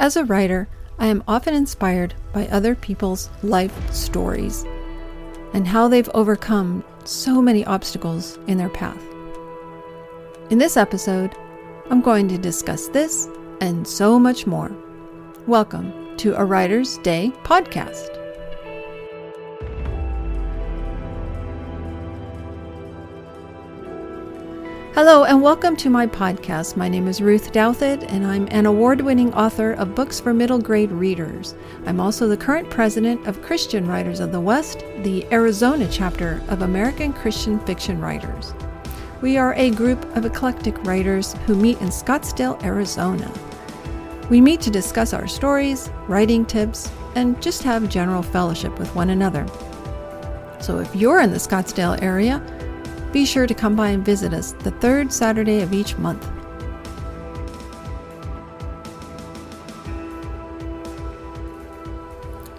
As a writer, I am often inspired by other people's life stories and how they've overcome so many obstacles in their path. In this episode, I'm going to discuss this and so much more. Welcome to a Writer's Day podcast. Hello, and welcome to my podcast. My name is Ruth Douthit, and I'm an award winning author of books for middle grade readers. I'm also the current president of Christian Writers of the West, the Arizona chapter of American Christian Fiction Writers. We are a group of eclectic writers who meet in Scottsdale, Arizona. We meet to discuss our stories, writing tips, and just have general fellowship with one another. So if you're in the Scottsdale area, be sure to come by and visit us the third Saturday of each month.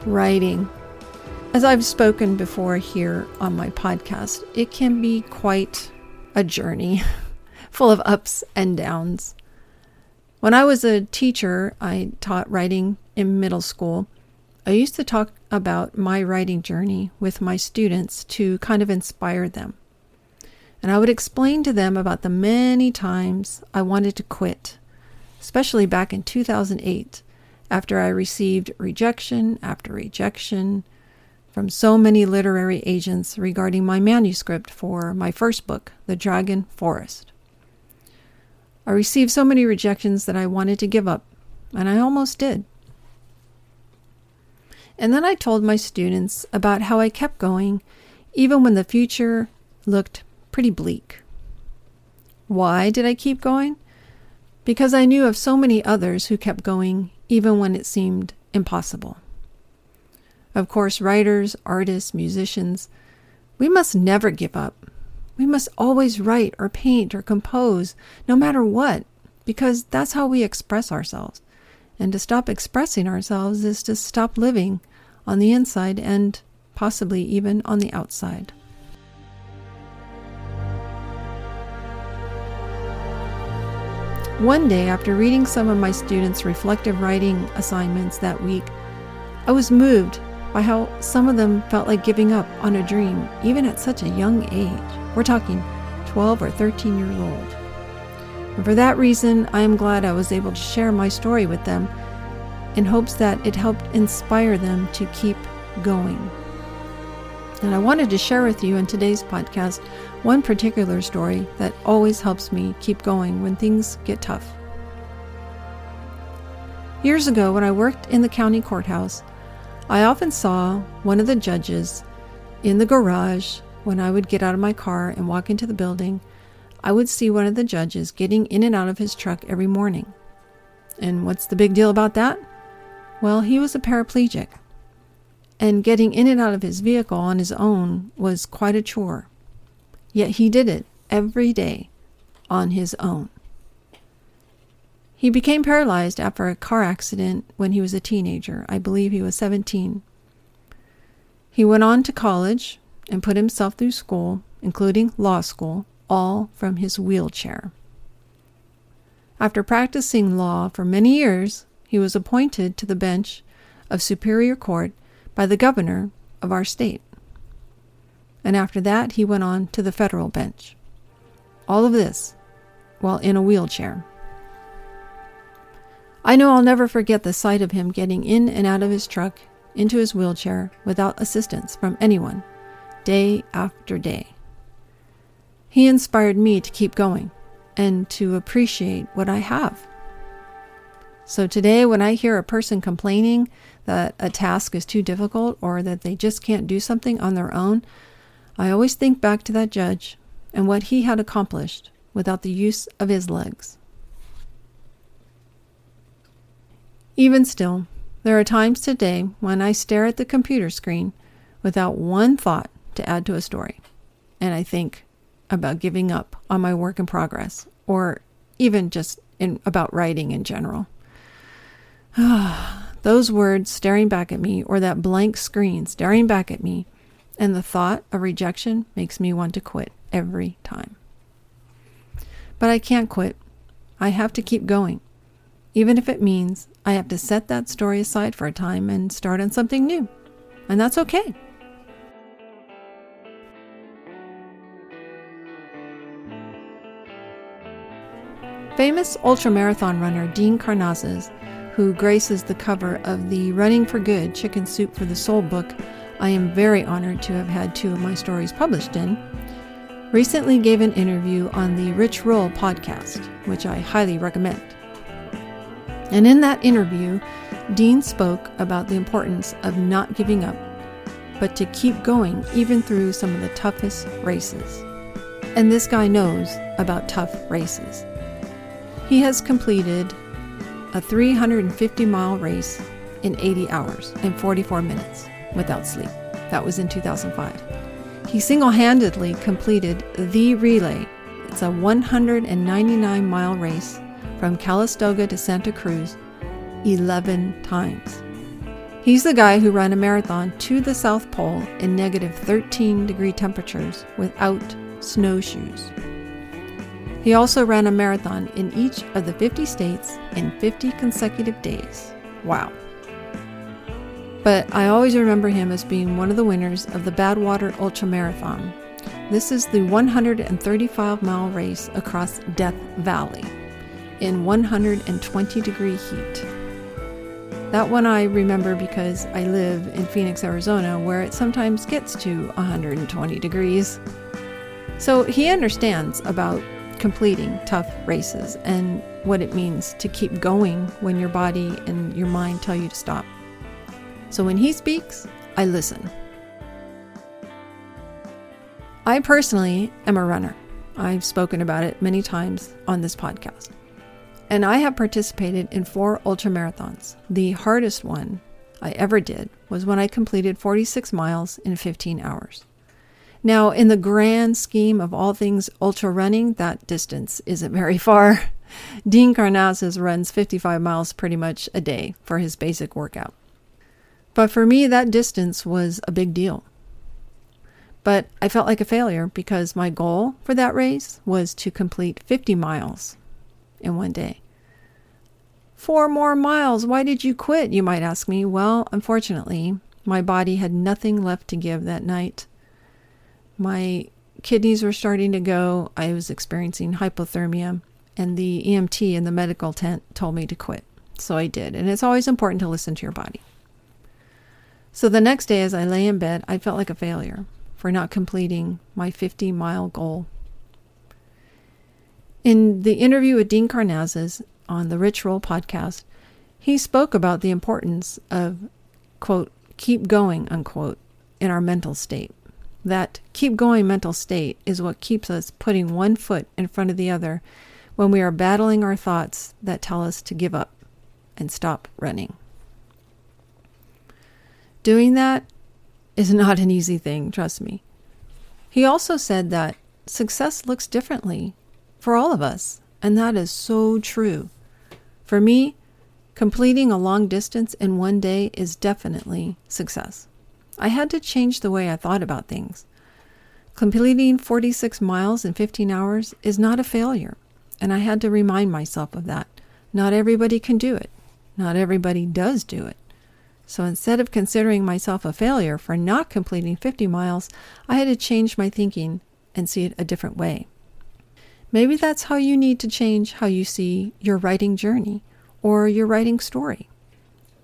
Writing. As I've spoken before here on my podcast, it can be quite a journey, full of ups and downs. When I was a teacher, I taught writing in middle school. I used to talk about my writing journey with my students to kind of inspire them and I would explain to them about the many times I wanted to quit, especially back in 2008 after I received rejection after rejection from so many literary agents regarding my manuscript for my first book, The Dragon Forest. I received so many rejections that I wanted to give up, and I almost did. And then I told my students about how I kept going even when the future looked pretty bleak. Why did I keep going? Because I knew of so many others who kept going even when it seemed impossible. Of course, writers, artists, musicians, we must never give up. We must always write or paint or compose, no matter what, because that's how we express ourselves. And to stop expressing ourselves is to stop living on the inside and possibly even on the outside. One day, after reading some of my students' reflective writing assignments that week, I was moved by how some of them felt like giving up on a dream, even at such a young age. We're talking 12 or 13 years old. And for that reason, I am glad I was able to share my story with them in hopes that it helped inspire them to keep going. And I wanted to share with you in today's podcast one particular story that always helps me keep going when things get tough. Years ago, when I worked in the county courthouse, I often saw one of the judges in the garage when I would get out of my car and walk into the building. I would see one of the judges getting in and out of his truck every morning. And what's the big deal about that? Well, he was a paraplegic and getting in and out of his vehicle on his own was quite a chore. Yet he did it every day on his own. He became paralyzed after a car accident when he was a teenager. I believe he was 17. He went on to college and put himself through school, including law school, all from his wheelchair. After practicing law for many years, he was appointed to the bench of Superior Court by the governor of our state. And after that, he went on to the federal bench. All of this while in a wheelchair. I know I'll never forget the sight of him getting in and out of his truck into his wheelchair without assistance from anyone, day after day. He inspired me to keep going and to appreciate what I have. So today, when I hear a person complaining that a task is too difficult or that they just can't do something on their own, I always think back to that judge and what he had accomplished without the use of his legs. Even still, there are times today when I stare at the computer screen without one thought to add to a story, and I think about giving up on my work in progress, or even just in, about writing in general. Those words staring back at me, or that blank screen staring back at me, and the thought of rejection makes me want to quit every time. But I can't quit. I have to keep going. even if it means I have to set that story aside for a time and start on something new. And that's okay. Famous ultramarathon runner Dean Karnazes, who graces the cover of the Running for Good Chicken Soup for the Soul book I am very honored to have had two of my stories published in, recently gave an interview on the Rich Roll podcast, which I highly recommend. And in that interview, Dean spoke about the importance of not giving up, but to keep going even through some of the toughest races. And this guy knows about tough races. He has completed a 350 mile race in 80 hours and 44 minutes without sleep. That was in 2005. He single handedly completed the relay. It's a 199 mile race from Calistoga to Santa Cruz 11 times. He's the guy who ran a marathon to the South Pole in negative 13 degree temperatures without snowshoes. He also ran a marathon in each of the 50 states in 50 consecutive days. Wow. But I always remember him as being one of the winners of the Badwater Ultra Marathon. This is the 135 mile race across Death Valley in 120 degree heat. That one I remember because I live in Phoenix, Arizona, where it sometimes gets to 120 degrees. So he understands about completing tough races and what it means to keep going when your body and your mind tell you to stop. So when he speaks, I listen. I personally am a runner. I've spoken about it many times on this podcast. And I have participated in four ultra marathons. The hardest one I ever did was when I completed 46 miles in 15 hours. Now, in the grand scheme of all things ultra running, that distance isn't very far. Dean Karnazes runs 55 miles pretty much a day for his basic workout. But for me, that distance was a big deal. But I felt like a failure because my goal for that race was to complete 50 miles in one day. Four more miles. Why did you quit? You might ask me. Well, unfortunately, my body had nothing left to give that night. My kidneys were starting to go. I was experiencing hypothermia, and the EMT in the medical tent told me to quit. So I did. And it's always important to listen to your body. So the next day, as I lay in bed, I felt like a failure for not completing my 50 mile goal. In the interview with Dean Karnazes on the Rich Roll podcast, he spoke about the importance of, quote, keep going, unquote, in our mental state. That keep going mental state is what keeps us putting one foot in front of the other when we are battling our thoughts that tell us to give up and stop running. Doing that is not an easy thing, trust me. He also said that success looks differently for all of us, and that is so true. For me, completing a long distance in one day is definitely success. I had to change the way I thought about things. Completing 46 miles in 15 hours is not a failure, and I had to remind myself of that. Not everybody can do it. Not everybody does do it. So instead of considering myself a failure for not completing 50 miles, I had to change my thinking and see it a different way. Maybe that's how you need to change how you see your writing journey or your writing story.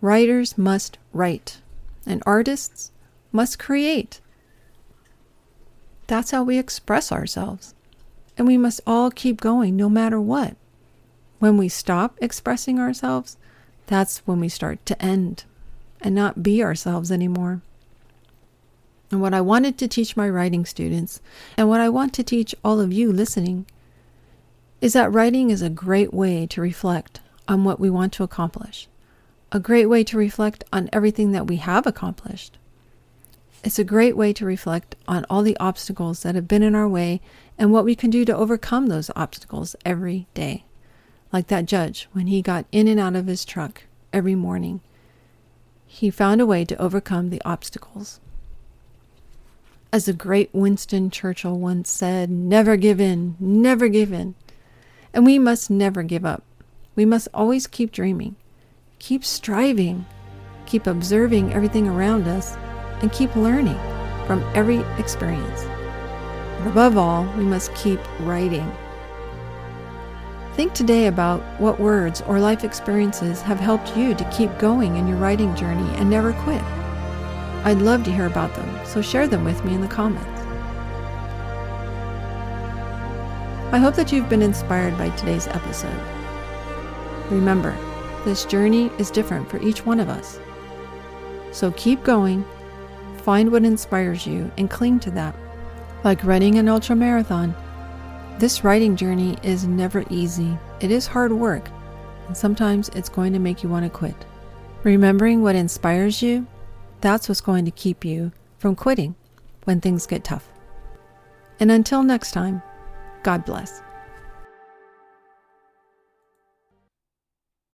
Writers must write, and artists must create. That's how we express ourselves. And we must all keep going no matter what. When we stop expressing ourselves, that's when we start to end and not be ourselves anymore. And what I wanted to teach my writing students, and what I want to teach all of you listening, is that writing is a great way to reflect on what we want to accomplish, a great way to reflect on everything that we have accomplished, it's a great way to reflect on all the obstacles that have been in our way and what we can do to overcome those obstacles every day. Like that judge when he got in and out of his truck every morning. He found a way to overcome the obstacles. As the great Winston Churchill once said, never give in, never give in. And we must never give up. We must always keep dreaming, keep striving, keep observing everything around us, and keep learning from every experience. And above all, we must keep writing. Think today about what words or life experiences have helped you to keep going in your writing journey and never quit. I'd love to hear about them, so share them with me in the comments. I hope that you've been inspired by today's episode. Remember, this journey is different for each one of us. So keep going, find what inspires you, and cling to that. Like running an ultra marathon, this writing journey is never easy. It is hard work, and sometimes it's going to make you want to quit. Remembering what inspires you, that's what's going to keep you from quitting when things get tough. And until next time, God bless.